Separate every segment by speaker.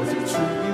Speaker 1: 오직 주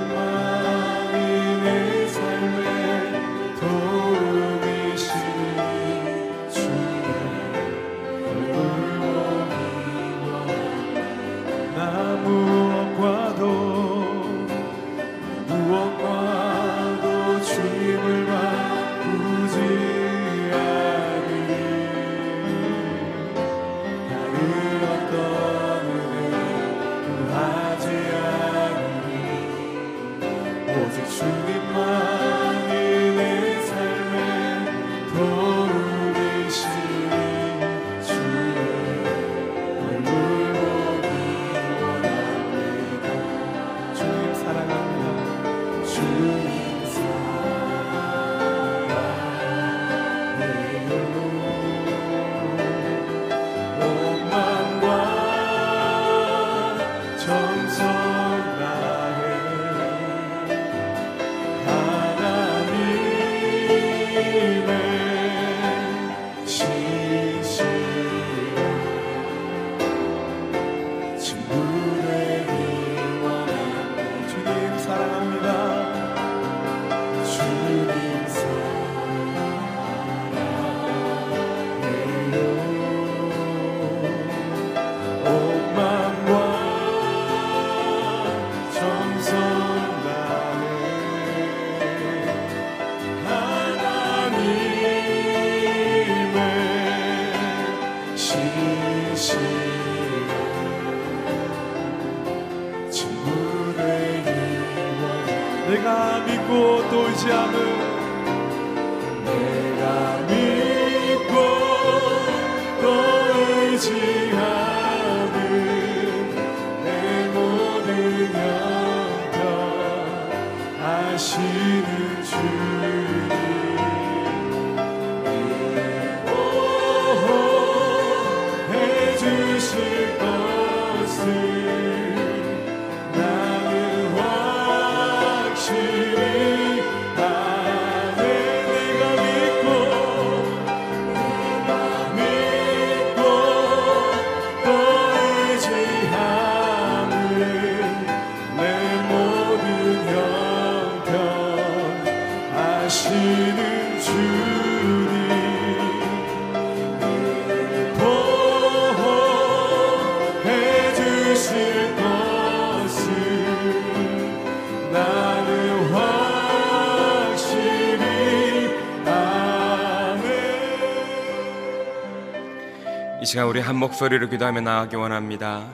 Speaker 2: 시간 우리 한 목소리로 기도하며 나아가기 원합니다.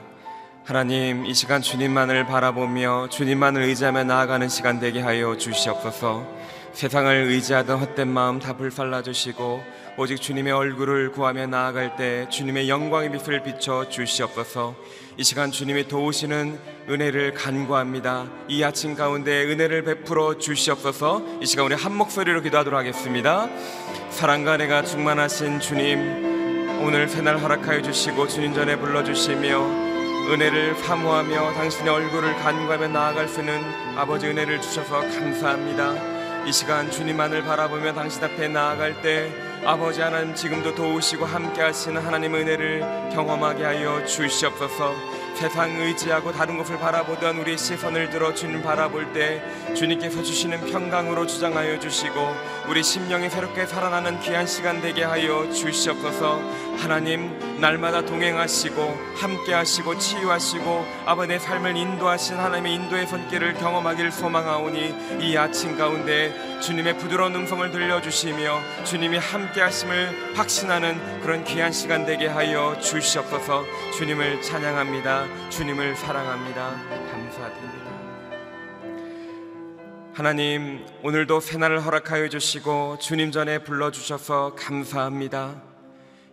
Speaker 2: 하나님, 이 시간 주님만을 바라보며 주님만을 의지하며 나아가는 시간 되게 하여 주시옵소서. 세상을 의지하던 헛된 마음 다 불살라 주시고 오직 주님의 얼굴을 구하며 나아갈 때 주님의 영광의 빛을 비춰 주시옵소서. 이 시간 주님이 도우시는 은혜를 간구합니다. 이 아침 가운데 은혜를 베풀어 주시옵소서. 이 시간 우리 한 목소리로 기도하도록 하겠습니다. 사랑과 내가 충만하신 주님, 오늘 새날 허락하여 주시고 주님 전에 불러주시며 은혜를 사모하며 당신의 얼굴을 간구하며 나아갈 수 있는 아버지 은혜를 주셔서 감사합니다. 이 시간 주님만을 바라보며 당신 앞에 나아갈 때 아버지 하나님 지금도 도우시고 함께 하시는 하나님의 은혜를 경험하게 하여 주시옵소서. 세상 의지하고 다른 것을 바라보던 우리 시선을 들어 주님 바라볼 때 주님께서 주시는 평강으로 주장하여 주시고 우리 심령이 새롭게 살아나는 귀한 시간 되게 하여 주시옵소서. 하나님 날마다 동행하시고 함께하시고 치유하시고 아버지 내 삶을 인도하신 하나님의 인도의 손길을 경험하기를 소망하오니 이 아침 가운데 주님의 부드러운 음성을 들려주시며 주님이 함께하심을 확신하는 그런 귀한 시간 되게 하여 주시옵소서. 주님을 찬양합니다. 주님을 사랑합니다. 감사드립니다. 하나님 오늘도 새날을 허락하여 주시고 주님 전에 불러 주셔서 감사합니다.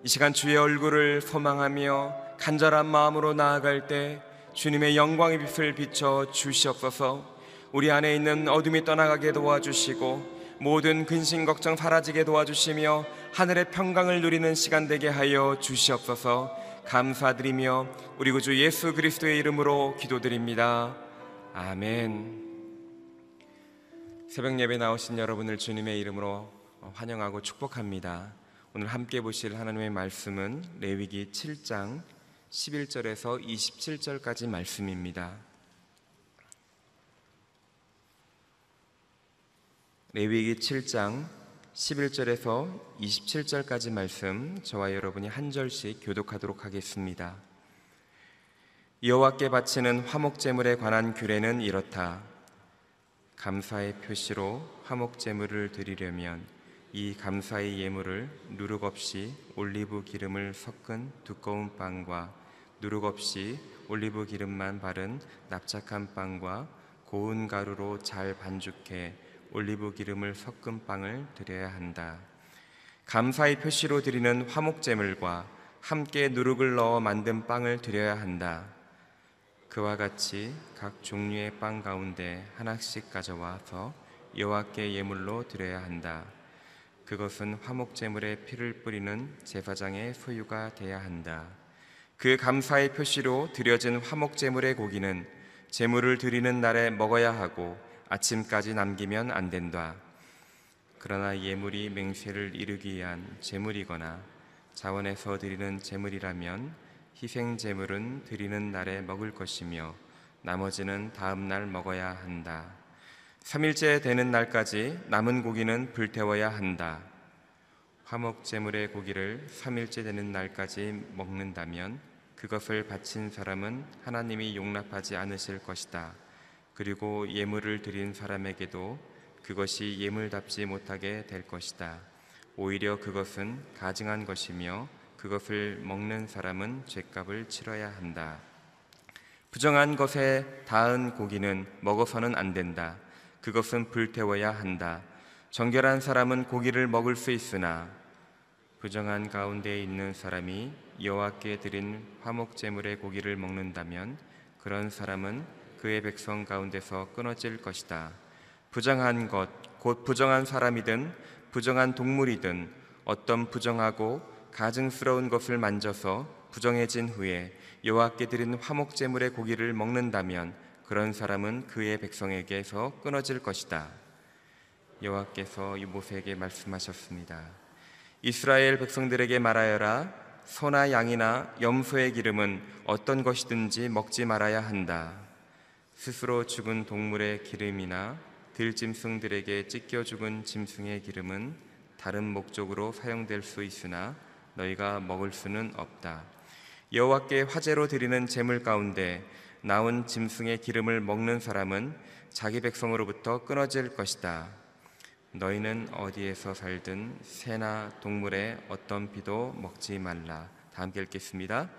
Speaker 2: 이 시간 주의 얼굴을 소망하며 간절한 마음으로 나아갈 때 주님의 영광의 빛을 비춰 주시옵소서. 우리 안에 있는 어둠이 떠나가게 도와주시고 모든 근심 걱정 사라지게 도와주시며 하늘의 평강을 누리는 시간 되게 하여 주시옵소서. 감사드리며 우리 구주 예수 그리스도의 이름으로 기도드립니다. 아멘. 새벽 예배 나오신 여러분을 주님의 이름으로 환영하고 축복합니다. 오늘 함께 보실 하나님의 말씀은 레위기 7장 11절에서 27절까지 말씀입니다. 레위기 7장 11절에서 27절까지 말씀 저와 여러분이 한 절씩 교독하도록 하겠습니다. 여호와께 바치는 화목 제물에 관한 규례는 이렇다. 감사의 표시로 화목 제물을 드리려면 이 감사의 예물을 누룩 없이 올리브 기름을 섞은 두꺼운 빵과 누룩 없이 올리브 기름만 바른 납작한 빵과 고운 가루로 잘 반죽해 올리브 기름을 섞은 빵을 드려야 한다. 감사의 표시로 드리는 화목 제물과 함께 누룩을 넣어 만든 빵을 드려야 한다. 그와 같이 각 종류의 빵 가운데 하나씩 가져와서 여호와께 예물로 드려야 한다. 그것은 화목 제물에 피를 뿌리는 제사장의 소유가 돼야 한다. 그 감사의 표시로 드려진 화목 제물의 고기는 제물을 드리는 날에 먹어야 하고 아침까지 남기면 안 된다. 그러나 예물이 맹세를 이루기 위한 제물이거나 자원에서 드리는 제물이라면 희생 제물은 드리는 날에 먹을 것이며 나머지는 다음 날 먹어야 한다. 3일째 되는 날까지 남은 고기는 불태워야 한다. 화목 제물의 고기를 3일째 되는 날까지 먹는다면 그것을 바친 사람은 하나님이 용납하지 않으실 것이다. 그리고 예물을 드린 사람에게도 그것이 예물답지 못하게 될 것이다. 오히려 그것은 가증한 것이며 그것을 먹는 사람은 죄값을 치러야 한다. 부정한 것에 닿은 고기는 먹어서는 안 된다. 그것은 불태워야 한다. 정결한 사람은 고기를 먹을 수 있으나 부정한 가운데 있는 사람이 여호와께 드린 화목 제물의 고기를 먹는다면 그런 사람은 그의 백성 가운데서 끊어질 것이다. 부정한 것, 곧 부정한 사람이든 부정한 동물이든 어떤 부정하고 가증스러운 것을 만져서 부정해진 후에 여호와께 드린 화목 제물의 고기를 먹는다면 그런 사람은 그의 백성에게서 끊어질 것이다. 여호와께서 모세에게 말씀하셨습니다. 이스라엘 백성들에게 말하여라 소나 양이나 염소의 기름은 어떤 것이든지 먹지 말아야 한다. 스스로 죽은 동물의 기름이나 들짐승들에게 찢겨 죽은 짐승의 기름은 다른 목적으로 사용될 수 있으나 너희가 먹을 수는 없다. 여호와께 화제로 드리는 제물 가운데 나온 짐승의 기름을 먹는 사람은 자기 백성으로부터 끊어질 것이다. 너희는 어디에서 살든 새나 동물의 어떤 피도 먹지 말라. 다 함께 읽겠습니다.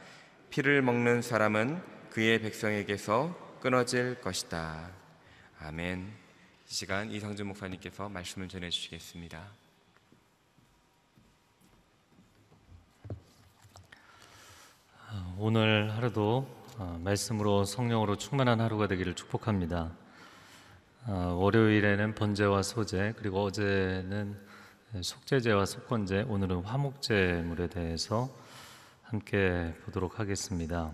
Speaker 2: 피를 먹는 사람은 그의 백성에게서 끊어질 것이다. 아멘. 이 시간 이상준 목사님께서 말씀을 전해 주시겠습니다.
Speaker 3: 오늘 하루도 어, 말씀으로 성령으로 충만한 하루가 되기를 축복합니다. 어, 월요일에는 번제와 소제 그리고 어제는 속죄제와 속건제 오늘은 화목제물에 대해서 함께 보도록 하겠습니다.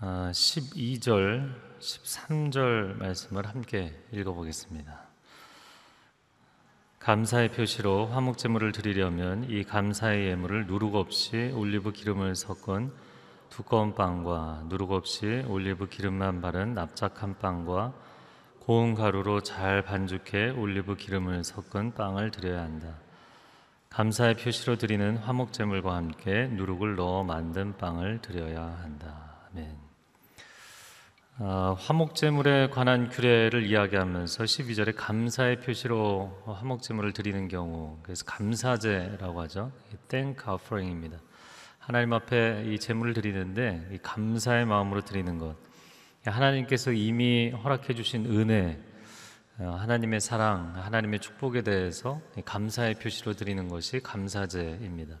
Speaker 3: 12절, 어, 13절 말씀을 함께 읽어보겠습니다. 감사의 표시로 화목제물을 드리려면 이 감사의 예물을 누룩 없이 올리브 기름을 섞은 두꺼운 빵과 누룩 없이 올리브 기름만 바른 납작한 빵과 고운 가루로 잘 반죽해 올리브 기름을 섞은 빵을 드려야 한다. 감사의 표시로 드리는 화목제물과 함께 누룩을 넣어 만든 빵을 드려야 한다. 아멘. 어, 화목제물에 관한 규례를 이야기하면서 12절에 감사의 표시로 화목제물을 드리는 경우 그래서 감사제라고 하죠. 땡크 오퍼링입니다. 하나님 앞에 이 제물을 드리는데 이 감사의 마음으로 드리는 것. 하나님께서 이미 허락해 주신 은혜, 어, 하나님의 사랑, 하나님의 축복에 대해서 감사의 표시로 드리는 것이 감사제입니다.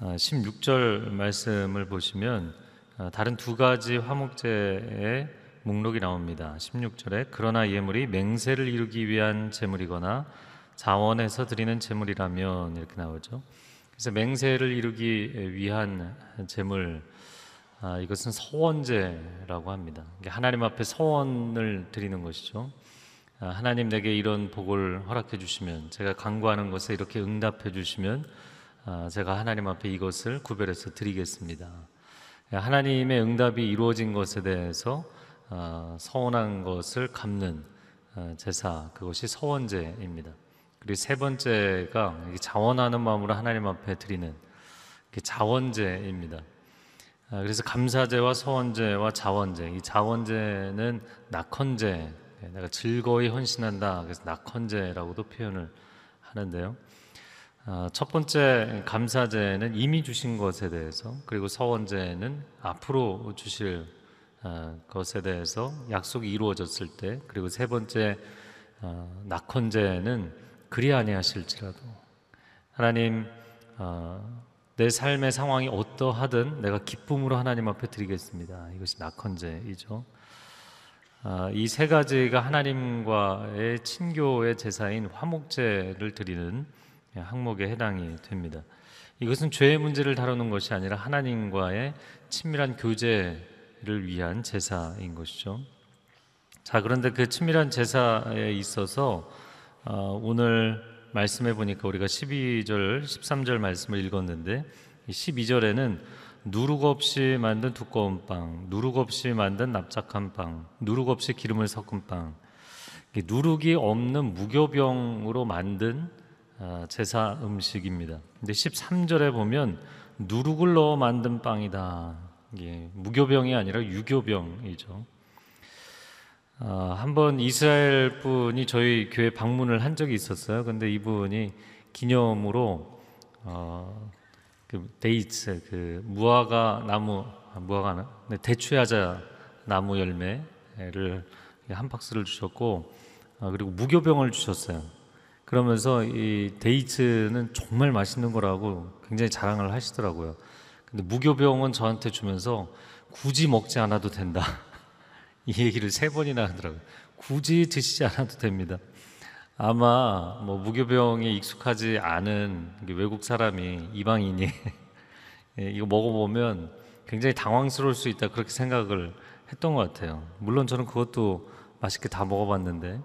Speaker 3: 16절 어, 말씀을 보시면 어, 다른 두 가지 화목제의 목록이 나옵니다. 16절에 그러나 예물이 맹세를 이루기 위한 제물이거나 자원에서 드리는 제물이라면 이렇게 나오죠. 그래서 맹세를 이루기 위한 제물 아, 이것은 서원제라고 합니다. 하나님 앞에 서원을 드리는 것이죠. 아, 하나님 내게 이런 복을 허락해 주시면 제가 간구하는 것에 이렇게 응답해 주시면 아, 제가 하나님 앞에 이것을 구별해서 드리겠습니다. 하나님의 응답이 이루어진 것에 대해서 아, 서원한 것을 갚는 아, 제사 그것이 서원제입니다. 그리고 세 번째가 자원하는 마음으로 하나님 앞에 드리는 자원제입니다. 아, 그래서 감사제와 서원제와 자원제. 이 자원제는 낙헌제. 예, 내가 즐거이 헌신한다. 그래서 낙헌제라고도 표현을 하는데요. 아, 첫 번째 감사제는 이미 주신 것에 대해서 그리고 서원제는 앞으로 주실 아, 것에 대해서 약속이 이루어졌을 때 그리고 세 번째 아, 낙헌제는 그리 아니하실지라도 하나님 아, 내 삶의 상황이 어떠하든 내가 기쁨으로 하나님 앞에 드리겠습니다. 이것이 낙헌제이죠. 아, 이세 가지가 하나님과의 친교의 제사인 화목제를 드리는 항목에 해당이 됩니다. 이것은 죄의 문제를 다루는 것이 아니라 하나님과의 친밀한 교제를 위한 제사인 것이죠. 자, 그런데 그 친밀한 제사에 있어서 어, 오늘 말씀해 보니까 우리가 12절, 13절 말씀을 읽었는데 12절에는 누룩 없이 만든 두꺼운 빵, 누룩 없이 만든 납작한 빵, 누룩 없이 기름을 섞은 빵, 누룩이 없는 무교병으로 만든 아, 제사 음식입니다. 근데 13절에 보면 누룩을 넣어 만든 빵이다. 이게 무교병이 아니라 유교병이죠. 아, 한번 이스라엘 분이 저희 교회 방문을 한 적이 있었어요. 근데 이분이 기념으로 어, 그 dates 그 무화과 나무 아, 무화과 네, 대추야자 나무 열매를 한 박스를 주셨고 아, 그리고 무교병을 주셨어요. 그러면서 이 dates는 정말 맛있는 거라고 굉장히 자랑을 하시더라고요. 근데 무교병은 저한테 주면서 굳이 먹지 않아도 된다. 이 얘기를 세 번이나 하더라고요. 굳이 드시지 않아도 됩니다. 아마 뭐 무교병에 익숙하지 않은 외국 사람이 이방인이 예, 이거 먹어보면 굉장히 당황스러울 수 있다 그렇게 생각을 했던 것 같아요. 물론 저는 그것도 맛있게 다 먹어봤는데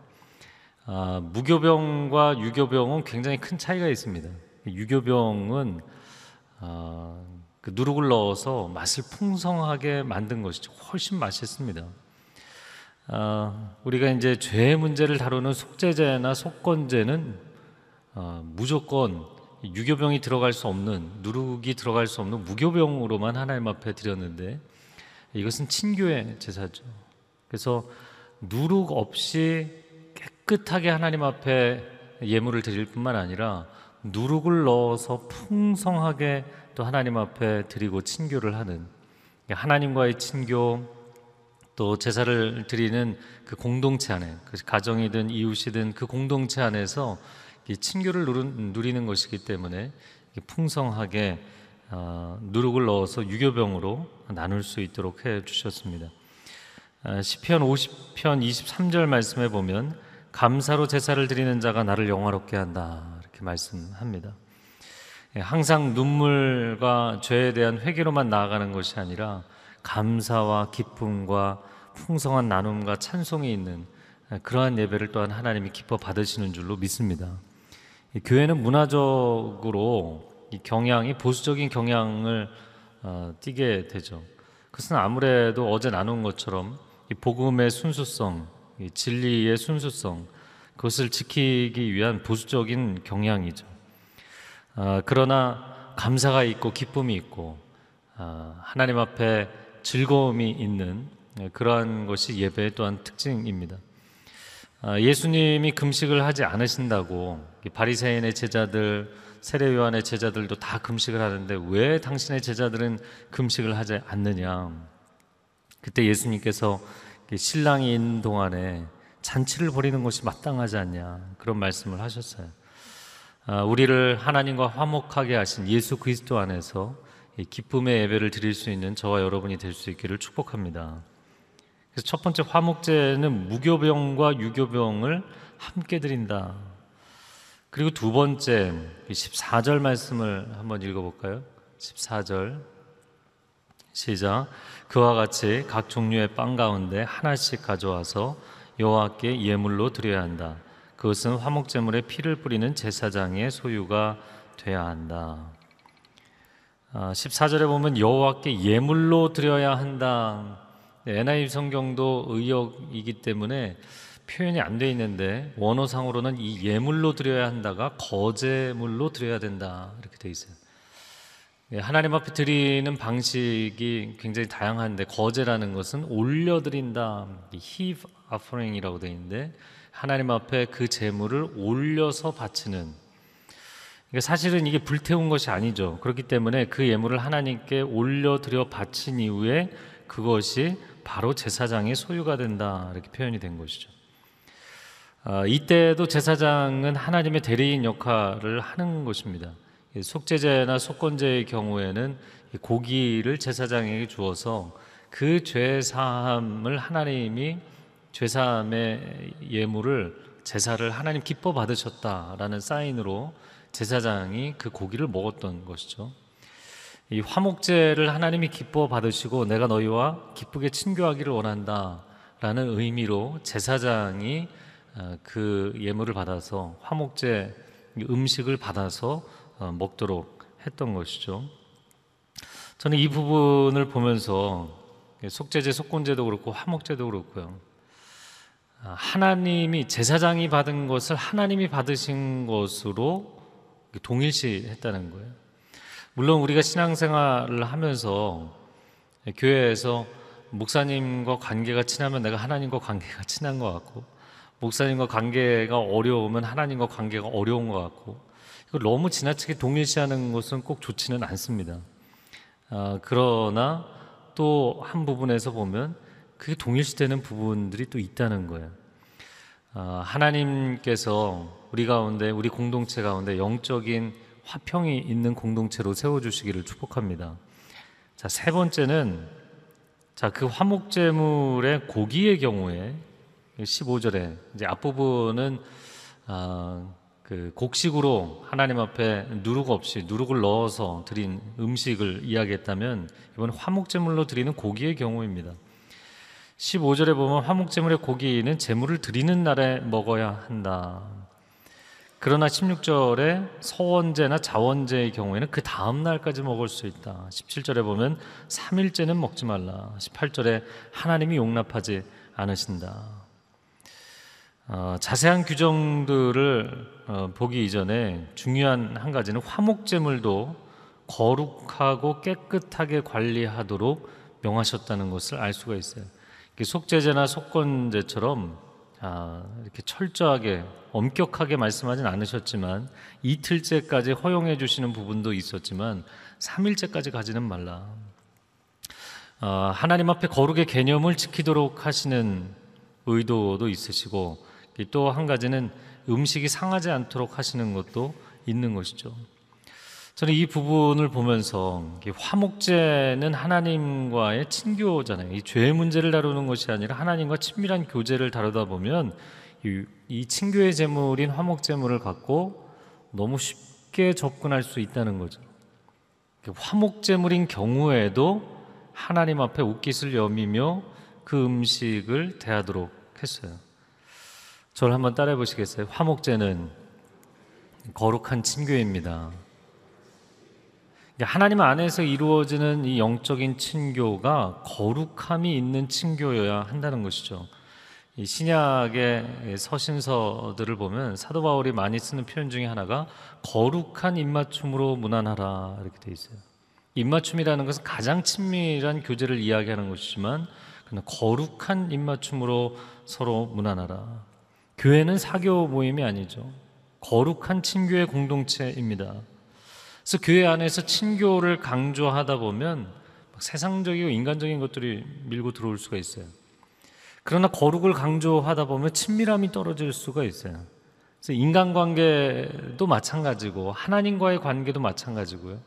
Speaker 3: 아, 무교병과 유교병은 굉장히 큰 차이가 있습니다. 유교병은 아, 그 누룩을 넣어서 맛을 풍성하게 만든 것이죠. 훨씬 맛있습니다. 아, 우리가 이제 죄 문제를 다루는 속죄제나 속건제는 아, 무조건 유교병이 들어갈 수 없는 누룩이 들어갈 수 없는 무교병으로만 하나님 앞에 드렸는데 이것은 친교의 제사죠. 그래서 누룩 없이 깨끗하게 하나님 앞에 예물을 드릴 뿐만 아니라 누룩을 넣어서 풍성하게 또 하나님 앞에 드리고 친교를 하는 하나님과의 친교 또 제사를 드리는 그 공동체 안에 그 가정이든 이웃이든 그 공동체 안에서 친교를 누리는 것이기 때문에 풍성하게 어, 누룩을 넣어서 유교병으로 나눌 수 있도록 해 주셨습니다. 아, 시편 50편 23절 말씀에 보면 감사로 제사를 드리는 자가 나를 영화롭게 한다 이렇게 말씀합니다. 예, 항상 눈물과 죄에 대한 회개로만 나아가는 것이 아니라 감사와 기쁨과 풍성한 나눔과 찬송이 있는 그러한 예배를 또한 하나님이 기뻐 받으시는 줄로 믿습니다. 교회는 문화적으로 경향이 보수적인 경향을 어, 띠게 되죠. 그것은 아무래도 어제 나눈 것처럼 복음의 순수성, 진리의 순수성, 그것을 지키기 위한 보수적인 경향이죠. 어, 그러나 감사가 있고 기쁨이 있고 어, 하나님 앞에 즐거움이 있는 그러한 것이 예배의 또한 특징입니다. 아, 예수님이 금식을 하지 않으신다고 바리새인의 제자들, 세례 요한의 제자들도 다 금식을 하는데 왜 당신의 제자들은 금식을 하지 않느냐? 그때 예수님께서 신랑이 있는 동안에 잔치를 벌이는 것이 마땅하지 않냐 그런 말씀을 하셨어요. 아, 우리를 하나님과 화목하게 하신 예수 그리스도 안에서 기쁨의 예배를 드릴 수 있는 저와 여러분이 될 수 있기를 축복합니다. 그래서 첫 번째 화목제는 무교병과 유교병을 함께 드린다. 그리고 두 번째 14절 말씀을 한번 읽어볼까요? 14절 시작. 그와 같이 각 종류의 빵 가운데 하나씩 가져와서 여호와께 예물로 드려야 한다. 그것은 화목제물에 피를 뿌리는 제사장의 소유가 돼야 한다. 아, 14절에 보면 여호와께 예물로 드려야 한다. 네, NIV 성경도 의역이기 때문에 표현이 안 돼 있는데 원어상으로는 이 예물로 드려야 한다가 거제물로 드려야 된다 이렇게 돼 있어요. 예, 하나님 앞에 드리는 방식이 굉장히 다양한데 거제라는 것은 올려 드린다, heave offering이라고 되어 있는데 하나님 앞에 그 제물을 올려서 바치는. 그러니까 사실은 이게 불태운 것이 아니죠. 그렇기 때문에 그 예물을 하나님께 올려드려 바친 이후에 그것이 바로 제사장의 소유가 된다 이렇게 표현이 된 것이죠. 아, 이때도 제사장은 하나님의 대리인 역할을 하는 것입니다. 속죄제나 속건제의 경우에는 고기를 제사장에게 주어서 그 죄 사함을 하나님이 죄 사함의 예물을 제사를 하나님 기뻐 받으셨다라는 사인으로 제사장이 그 고기를 먹었던 것이죠. 이 화목제를 하나님이 기뻐 받으시고 내가 너희와 기쁘게 친교하기를 원한다라는 의미로 제사장이 어, 그 예물을 받아서 화목제 음식을 받아서 어, 먹도록 했던 것이죠. 저는 이 부분을 보면서 속죄제, 속건제도 그렇고 화목제도 그렇고요. 아, 하나님이 제사장이 받은 것을 하나님이 받으신 것으로 동일시 했다는 거예요. 물론 우리가 신앙생활을 하면서 교회에서 목사님과 관계가 친하면 내가 하나님과 관계가 친한 것 같고 목사님과 관계가 어려우면 하나님과 관계가 어려운 것 같고 이걸 너무 지나치게 동일시하는 것은 꼭 좋지는 않습니다. 아, 그러나 또 한 부분에서 보면 그게 동일시되는 부분들이 또 있다는 거예요. 아, 하나님께서 우리 가운데 우리 공동체 가운데 영적인 화평이 있는 공동체로 세워 주시기를 축복합니다. 자, 세 번째는 자, 그 화목제물의 고기의 경우에 15절에 이제 앞부분은 아, 그 곡식으로 하나님 앞에 누룩 없이 누룩을 넣어서 드린 음식을 이야기했다면 이번 화목제물로 드리는 고기의 경우입니다. 15절에 보면 화목제물의 고기는 제물을 드리는 날에 먹어야 한다. 그러나 16절에 서원제나 자원제의 경우에는 그 다음 날까지 먹을 수 있다. 17절에 보면 3일째는 먹지 말라. 18절에 하나님이 용납하지 않으신다. 어, 자세한 규정들을 어, 보기 이전에 중요한 한 가지는 화목제물도 거룩하고 깨끗하게 관리하도록 명하셨다는 것을 알 수가 있어요. 속죄제나 속건제처럼 아, 이렇게 철저하게 엄격하게 말씀하진 않으셨지만 이틀째까지 허용해 주시는 부분도 있었지만 3일째까지 가지는 말라. 아, 하나님 앞에 거룩의 개념을 지키도록 하시는 의도도 있으시고 또 한 가지는 음식이 상하지 않도록 하시는 것도 있는 것이죠. 저는 이 부분을 보면서 화목제는 하나님과의 친교잖아요. 이 죄의 문제를 다루는 것이 아니라 하나님과 친밀한 교제를 다루다 보면 이, 이 친교의 제물인 화목제물을 갖고 너무 쉽게 접근할 수 있다는 거죠. 화목제물인 경우에도 하나님 앞에 옷깃을 여미며 그 음식을 대하도록 했어요. 저를 한번 따라해 보시겠어요? 화목제는 거룩한 친교입니다. 하나님 안에서 이루어지는 이 영적인 친교가 거룩함이 있는 친교여야 한다는 것이죠. 이 신약의 서신서들을 보면 사도 바울이 많이 쓰는 표현 중에 하나가 거룩한 입맞춤으로 문안하라 이렇게 돼 있어요. 입맞춤이라는 것은 가장 친밀한 교제를 이야기하는 것이지만 거룩한 입맞춤으로 서로 문안하라. 교회는 사교 모임이 아니죠. 거룩한 친교의 공동체입니다. 그래서 교회 안에서 친교를 강조하다 보면 세상적이고 인간적인 것들이 밀고 들어올 수가 있어요. 그러나 거룩을 강조하다 보면 친밀함이 떨어질 수가 있어요. 그래서 인간관계도 마찬가지고 하나님과의 관계도 마찬가지고요.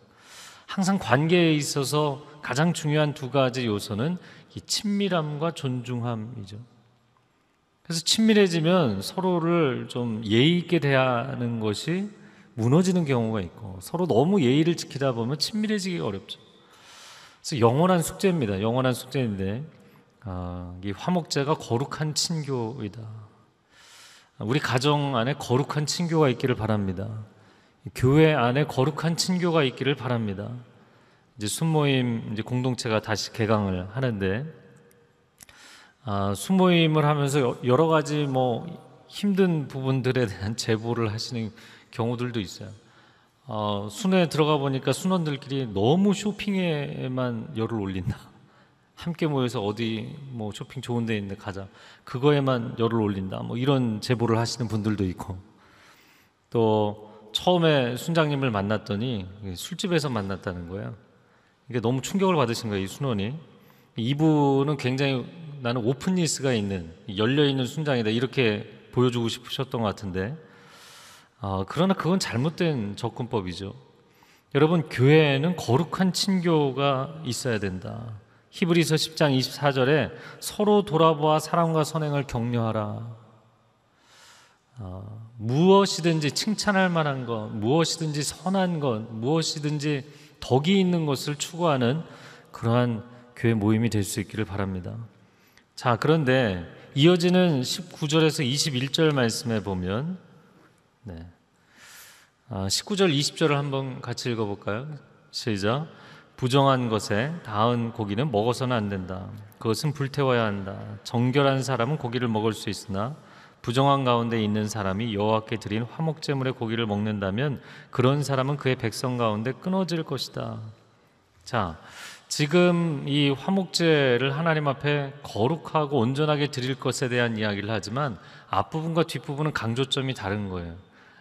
Speaker 3: 항상 관계에 있어서 가장 중요한 두 가지 요소는 이 친밀함과 존중함이죠. 그래서 친밀해지면 서로를 좀 예의 있게 대하는 것이 무너지는 경우가 있고 서로 너무 예의를 지키다 보면 친밀해지기 어렵죠. 그래서 영원한 숙제입니다. 영원한 숙제인데 아, 이 화목제가 거룩한 친교이다. 우리 가정 안에 거룩한 친교가 있기를 바랍니다. 교회 안에 거룩한 친교가 있기를 바랍니다. 이제 순모임 이제 공동체가 다시 개강을 하는데 아, 순모임을 하면서 여러 가지 뭐 힘든 부분들에 대한 제보를 하시는 경우들도 있어요. 어, 순회 들어가 보니까 순원들끼리 너무 쇼핑에만 열을 올린다. 함께 모여서 어디 뭐 쇼핑 좋은 데 있는데 가자. 그거에만 열을 올린다. 뭐 이런 제보를 하시는 분들도 있고. 또 처음에 순장님을 만났더니 술집에서 만났다는 거예요. 이게 너무 충격을 받으신 거예요, 이 순원이. 이분은 굉장히 나는 오픈리스가 있는 열려 있는 순장이다 이렇게 보여주고 싶으셨던 것 같은데 아, 그러나 그건 잘못된 접근법이죠. 여러분 교회에는 거룩한 친교가 있어야 된다. 히브리서 10장 24절에 서로 돌아보아 사랑과 선행을 격려하라. 아, 무엇이든지 칭찬할 만한 것, 무엇이든지 선한 것, 무엇이든지 덕이 있는 것을 추구하는 그러한 교회 모임이 될 수 있기를 바랍니다. 자, 그런데 이어지는 19절에서 21절 말씀에 보면 네. 아, 19절 20절을 한번 같이 읽어 볼까요? 시작. 부정한 것에 닿은 고기는 먹어서는 안 된다. 그것은 불태워야 한다. 정결한 사람은 고기를 먹을 수 있으나 부정한 가운데 있는 사람이 여호와께 드린 화목 제물의 고기를 먹는다면 그런 사람은 그의 백성 가운데 끊어질 것이다. 자, 지금 이 화목제를 하나님 앞에 거룩하고 온전하게 드릴 것에 대한 이야기를 하지만 앞부분과 뒷부분은 강조점이 다른 거예요.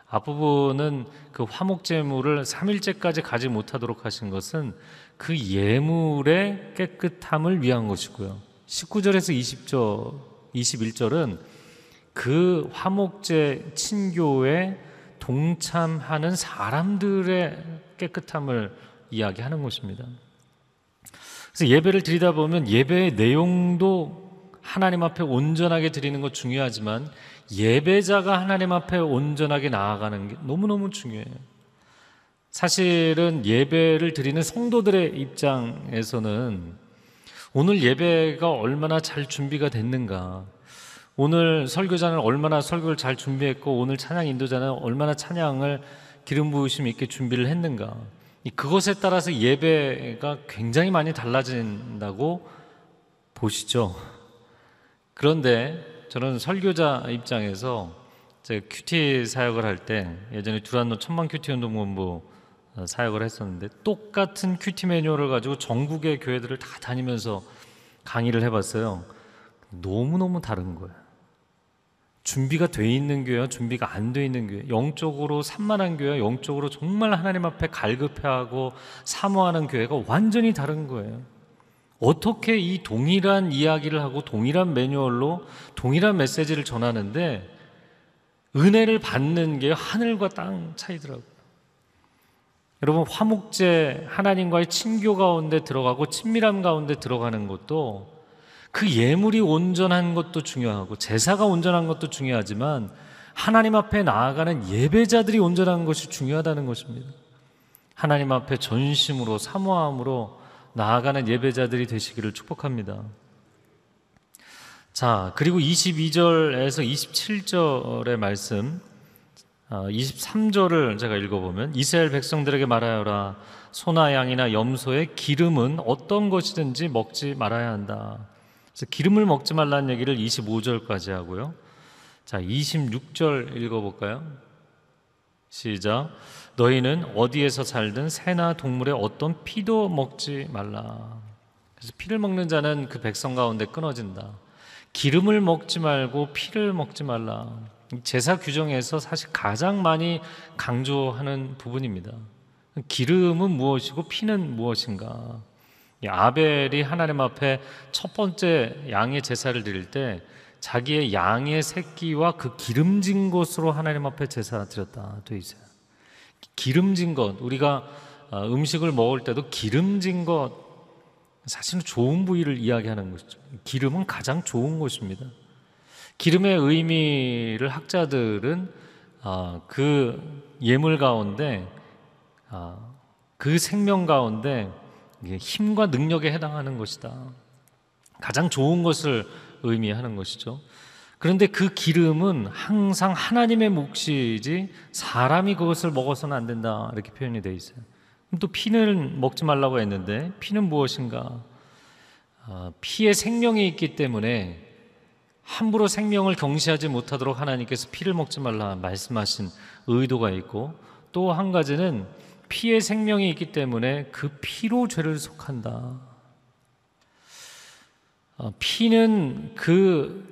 Speaker 3: 앞부분은 그 화목제물을 3일째까지 가지 못하도록 하신 것은 그 예물의 깨끗함을 위한 것이고요. 19절에서 20절, 21절은 그 화목제 친교에 동참하는 사람들의 깨끗함을 이야기하는 것입니다. 그래서 예배를 드리다 보면 예배의 내용도 하나님 앞에 온전하게 드리는 것 중요하지만 예배자가 하나님 앞에 온전하게 나아가는 게 너무너무 중요해요. 사실은 예배를 드리는 성도들의 입장에서는 오늘 예배가 얼마나 잘 준비가 됐는가, 오늘 설교자는 얼마나 설교를 잘 준비했고, 오늘 찬양 인도자는 얼마나 찬양을 기름 부으심 있게 준비를 했는가, 그것에 따라서 예배가 굉장히 많이 달라진다고 보시죠. 그런데 저는 설교자 입장에서 제가 QT 사역을 할 때 예전에 두란노 천만 QT 운동본부 사역을 했었는데 똑같은 QT 매뉴얼을 가지고 전국의 교회들을 다 다니면서 강의를 해봤어요. 너무너무 다른 거예요. 준비가 돼 있는 교회와 준비가 안 돼 있는 교회, 영적으로 산만한 교회와 영적으로 정말 하나님 앞에 갈급해하고 사모하는 교회가 완전히 다른 거예요. 어떻게 이 동일한 이야기를 하고 동일한 매뉴얼로 동일한 메시지를 전하는데 은혜를 받는 게 하늘과 땅 차이더라고요. 여러분 화목제 하나님과의 친교 가운데 들어가고 친밀함 가운데 들어가는 것도 그 예물이 온전한 것도 중요하고 제사가 온전한 것도 중요하지만 하나님 앞에 나아가는 예배자들이 온전한 것이 중요하다는 것입니다. 하나님 앞에 전심으로 사모함으로 나아가는 예배자들이 되시기를 축복합니다. 자, 그리고 22절에서 27절의 말씀 23절을 아, 제가 읽어보면 이스라엘 백성들에게 말하여라 소나 양이나 염소의 기름은 어떤 것이든지 먹지 말아야 한다. 그래서 기름을 먹지 말라는 얘기를 25절까지 하고요. 자, 26절 읽어볼까요? 시작. 너희는 어디에서 살든 새나 동물의 어떤 피도 먹지 말라. 그래서 피를 먹는 자는 그 백성 가운데 끊어진다. 기름을 먹지 말고 피를 먹지 말라. 제사 규정에서 사실 가장 많이 강조하는 부분입니다. 기름은 무엇이고 피는 무엇인가? 아벨이 하나님 앞에 첫 번째 양의 제사를 드릴 때 자기의 양의 새끼와 그 기름진 것으로 하나님 앞에 제사 드렸다 돼 있어요. 기름진 것 우리가 어, 음식을 먹을 때도 기름진 것 사실은 좋은 부위를 이야기하는 것이죠. 기름은 가장 좋은 것입니다. 기름의 의미를 학자들은 어, 그 예물 가운데 어, 그 생명 가운데 힘과 능력에 해당하는 것이다. 가장 좋은 것을 의미하는 것이죠. 그런데 그 기름은 항상 하나님의 몫이지 사람이 그것을 먹어서는 안 된다. 이렇게 표현이 되어 있어요. 또 피를 먹지 말라고 했는데 피는 무엇인가? 아, 피에 생명이 있기 때문에 함부로 생명을 경시하지 못하도록 하나님께서 피를 먹지 말라 말씀하신 의도가 있고 또 한 가지는 피에 생명이 있기 때문에 그 피로 죄를 속한다. 어, 피는 그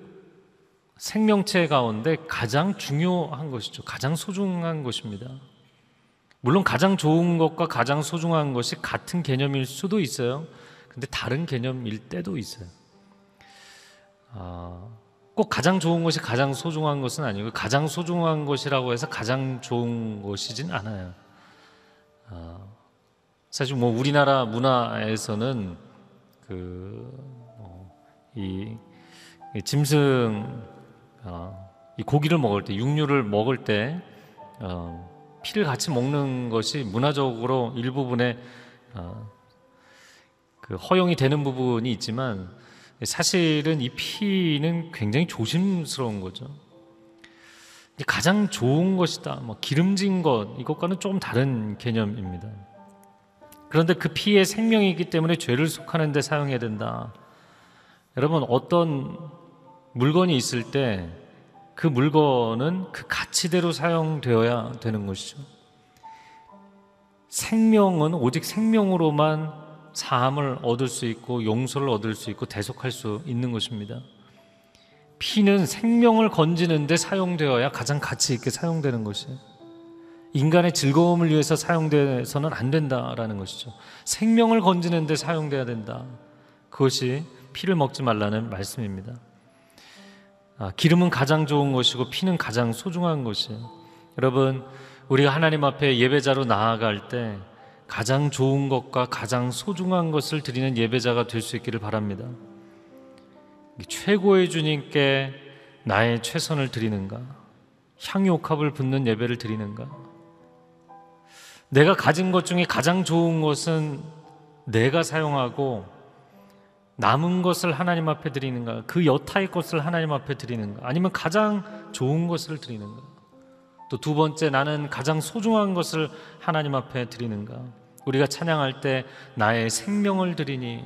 Speaker 3: 생명체 가운데 가장 중요한 것이죠. 가장 소중한 것입니다. 물론 가장 좋은 것과 가장 소중한 것이 같은 개념일 수도 있어요. 근데 다른 개념일 때도 있어요. 아, 꼭 가장 좋은 것이 가장 소중한 것은 아니고 가장 소중한 것이라고 해서 가장 좋은 것이진 않아요. 아, 사실 뭐 우리나라 문화에서는 그, 뭐 이, 이 짐승, 어, 이 고기를 먹을 때, 육류를 먹을 때, 어, 피를 같이 먹는 것이 문화적으로 일부분에 어, 그 허용이 되는 부분이 있지만 사실은 이 피는 굉장히 조심스러운 거죠. 가장 좋은 것이다. 뭐 기름진 것 이것과는 조금 다른 개념입니다. 그런데 그 피의 생명이기 때문에 죄를 속하는 데 사용해야 된다. 여러분 어떤 물건이 있을 때 그 물건은 그 가치대로 사용되어야 되는 것이죠. 생명은 오직 생명으로만 사함을 얻을 수 있고 용서를 얻을 수 있고 대속할 수 있는 것입니다. 피는 생명을 건지는데 사용되어야 가장 가치 있게 사용되는 것이에요. 인간의 즐거움을 위해서 사용돼서는 안 된다라는 것이죠. 생명을 건지는데 사용돼야 된다. 그것이 피를 먹지 말라는 말씀입니다. 아, 기름은 가장 좋은 것이고 피는 가장 소중한 것이에요. 여러분, 우리가 하나님 앞에 예배자로 나아갈 때 가장 좋은 것과 가장 소중한 것을 드리는 예배자가 될 수 있기를 바랍니다. 최고의 주님께 나의 최선을 드리는가? 향유옥합을 붓는 예배를 드리는가? 내가 가진 것 중에 가장 좋은 것은 내가 사용하고 남은 것을 하나님 앞에 드리는가? 그 여타의 것을 하나님 앞에 드리는가? 아니면 가장 좋은 것을 드리는가? 또 두 번째 나는 가장 소중한 것을 하나님 앞에 드리는가? 우리가 찬양할 때 나의 생명을 드리니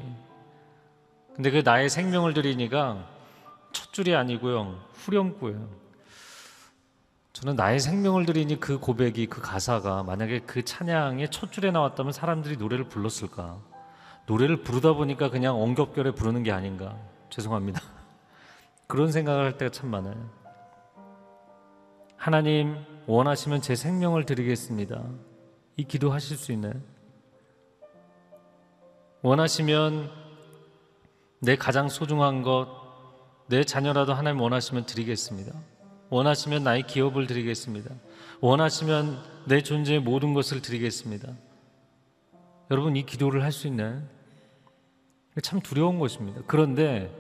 Speaker 3: 근데 그 나의 생명을 드리니가 첫 줄이 아니고요. 후렴구예요. 저는 나의 생명을 드리니 그 고백이 그 가사가 만약에 그 찬양의 첫 줄에 나왔다면 사람들이 노래를 불렀을까? 노래를 부르다 보니까 그냥 엉겹결에 부르는 게 아닌가? 죄송합니다. 그런 생각을 할 때가 참 많아요. 하나님 원하시면 제 생명을 드리겠습니다. 이 기도 하실 수 있나요? 원하시면 내 가장 소중한 것, 내 자녀라도 하나님 원하시면 드리겠습니다. 원하시면 나의 기업을 드리겠습니다. 원하시면 내 존재의 모든 것을 드리겠습니다. 여러분 이 기도를 할 수 있나요? 참 두려운 것입니다. 그런데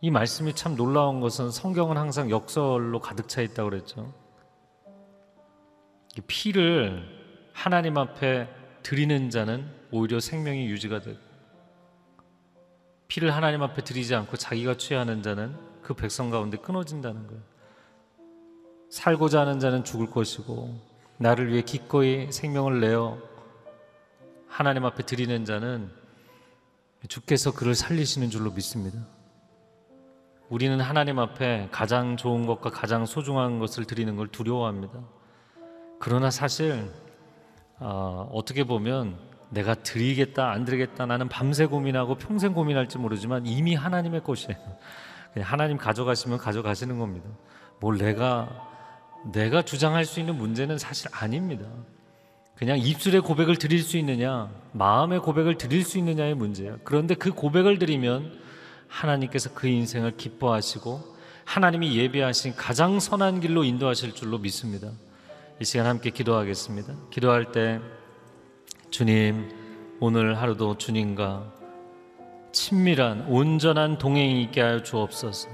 Speaker 3: 이 말씀이 참 놀라운 것은 성경은 항상 역설로 가득 차 있다고 그랬죠. 피를 하나님 앞에 드리는 자는 오히려 생명이 유지가 되고 피를 하나님 앞에 드리지 않고 자기가 취하는 자는 그 백성 가운데 끊어진다는 거예요. 살고자 하는 자는 죽을 것이고 나를 위해 기꺼이 생명을 내어 하나님 앞에 드리는 자는 주께서 그를 살리시는 줄로 믿습니다. 우리는 하나님 앞에 가장 좋은 것과 가장 소중한 것을 드리는 걸 두려워합니다. 그러나 사실 어, 어떻게 보면 내가 드리겠다 안 드리겠다 나는 밤새 고민하고 평생 고민할지 모르지만 이미 하나님의 것이에요. 그냥 하나님 가져가시면 가져가시는 겁니다. 뭘 내가 내가 주장할 수 있는 문제는 사실 아닙니다. 그냥 입술의 고백을 드릴 수 있느냐, 마음의 고백을 드릴 수 있느냐의 문제예요. 그런데 그 고백을 드리면 하나님께서 그 인생을 기뻐하시고 하나님이 예배하신 가장 선한 길로 인도하실 줄로 믿습니다. 이 시간 함께 기도하겠습니다. 기도할 때 주님, 오늘 하루도 주님과 친밀한 온전한 동행이 있게 하여 주옵소서.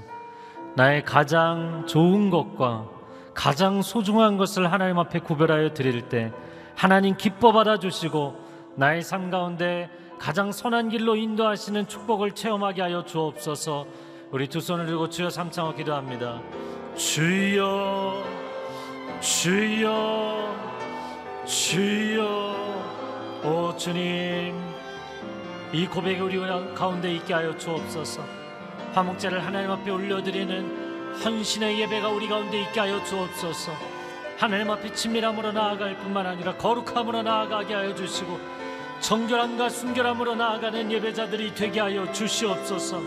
Speaker 3: 나의 가장 좋은 것과 가장 소중한 것을 하나님 앞에 구별하여 드릴 때 하나님 기뻐 받아 주시고 나의 삶 가운데 가장 선한 길로 인도하시는 축복을 체험하게 하여 주옵소서. 우리 두 손을 들고 주여 삼창어 기도합니다. 주여, 주여, 주여, 오 주님, 이 고백이 우리 가운데 있게 하여 주옵소서. 화목제를 하나님 앞에 올려드리는 헌신의 예배가 우리 가운데 있게 하여 주옵소서. 하나님 앞에 친밀함으로 나아갈 뿐만 아니라 거룩함으로 나아가게 하여 주시고 정결함과 순결함으로 나아가는 예배자들이 되게 하여 주시옵소서.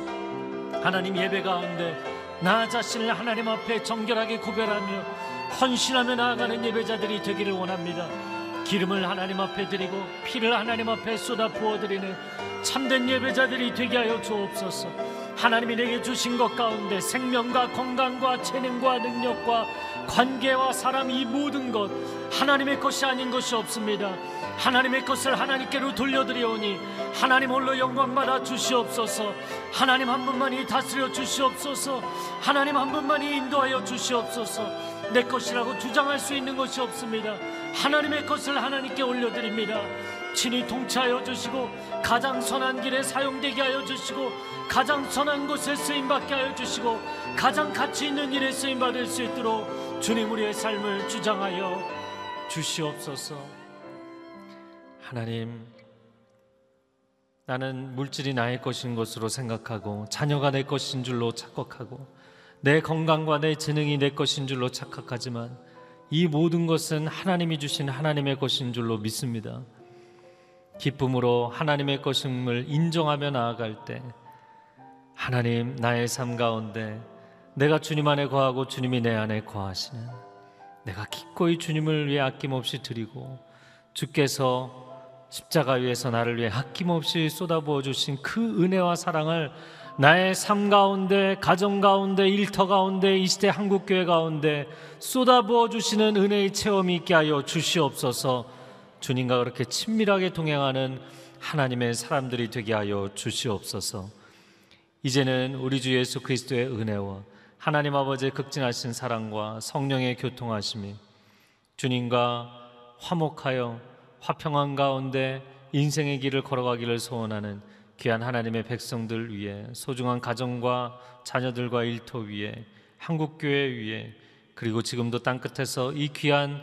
Speaker 3: 하나님 예배 가운데 나 자신을 하나님 앞에 정결하게 구별하며 헌신하며 나아가는 예배자들이 되기를 원합니다. 기름을 하나님 앞에 드리고 피를 하나님 앞에 쏟아 부어 드리는 참된 예배자들이 되게 하여 주옵소서. 하나님이 내게 주신 것 가운데 생명과 건강과 재능과 능력과 관계와 사람 이 모든 것 하나님의 것이 아닌 것이 없습니다. 하나님의 것을 하나님께로 돌려드리오니 하나님 홀로 영광 받아 주시옵소서. 하나님 한 분만이 다스려 주시옵소서. 하나님 한 분만이 인도하여 주시옵소서. 내 것이라고 주장할 수 있는 것이 없습니다. 하나님의 것을 하나님께 올려드립니다. 친히 통치하여 주시고 가장 선한 길에 사용되게 하여 주시고 가장 선한 곳에 쓰임 받게 하여 주시고 가장 가치 있는 일에 쓰임 받을 수 있도록 주님 우리의 삶을 주장하여 주시옵소서. 하나님 나는 물질이 나의 것인 것으로 생각하고 자녀가 내 것인 줄로 착각하고 내 건강과 내 재능이 내 것인 줄로 착각하지만 이 모든 것은 하나님이 주신 하나님의 것인 줄로 믿습니다. 기쁨으로 하나님의 것임을 인정하며 나아갈 때 하나님 나의 삶 가운데 내가 주님 안에 거하고 주님이 내 안에 거하시는 내가 기꺼이 주님을 위해 아낌없이 드리고 주께서 십자가 위에서 나를 위해 아낌없이 쏟아부어 주신 그 은혜와 사랑을 나의 삶 가운데, 가정 가운데, 일터 가운데, 이 시대 한국교회 가운데 쏟아부어 주시는 은혜의 체험이 있게 하여 주시옵소서 주님과 그렇게 친밀하게 동행하는 하나님의 사람들이 되게 하여 주시옵소서. 이제는 우리 주 예수 그리스도의 은혜와 하나님 아버지의 극진하신 사랑과 성령의 교통하심이 주님과 화목하여 화평한 가운데 인생의 길을 걸어가기를 소원하는 귀한 하나님의 백성들 위해 소중한 가정과 자녀들과 일터 위에 한국교회 위에 그리고 지금도 땅끝에서 이 귀한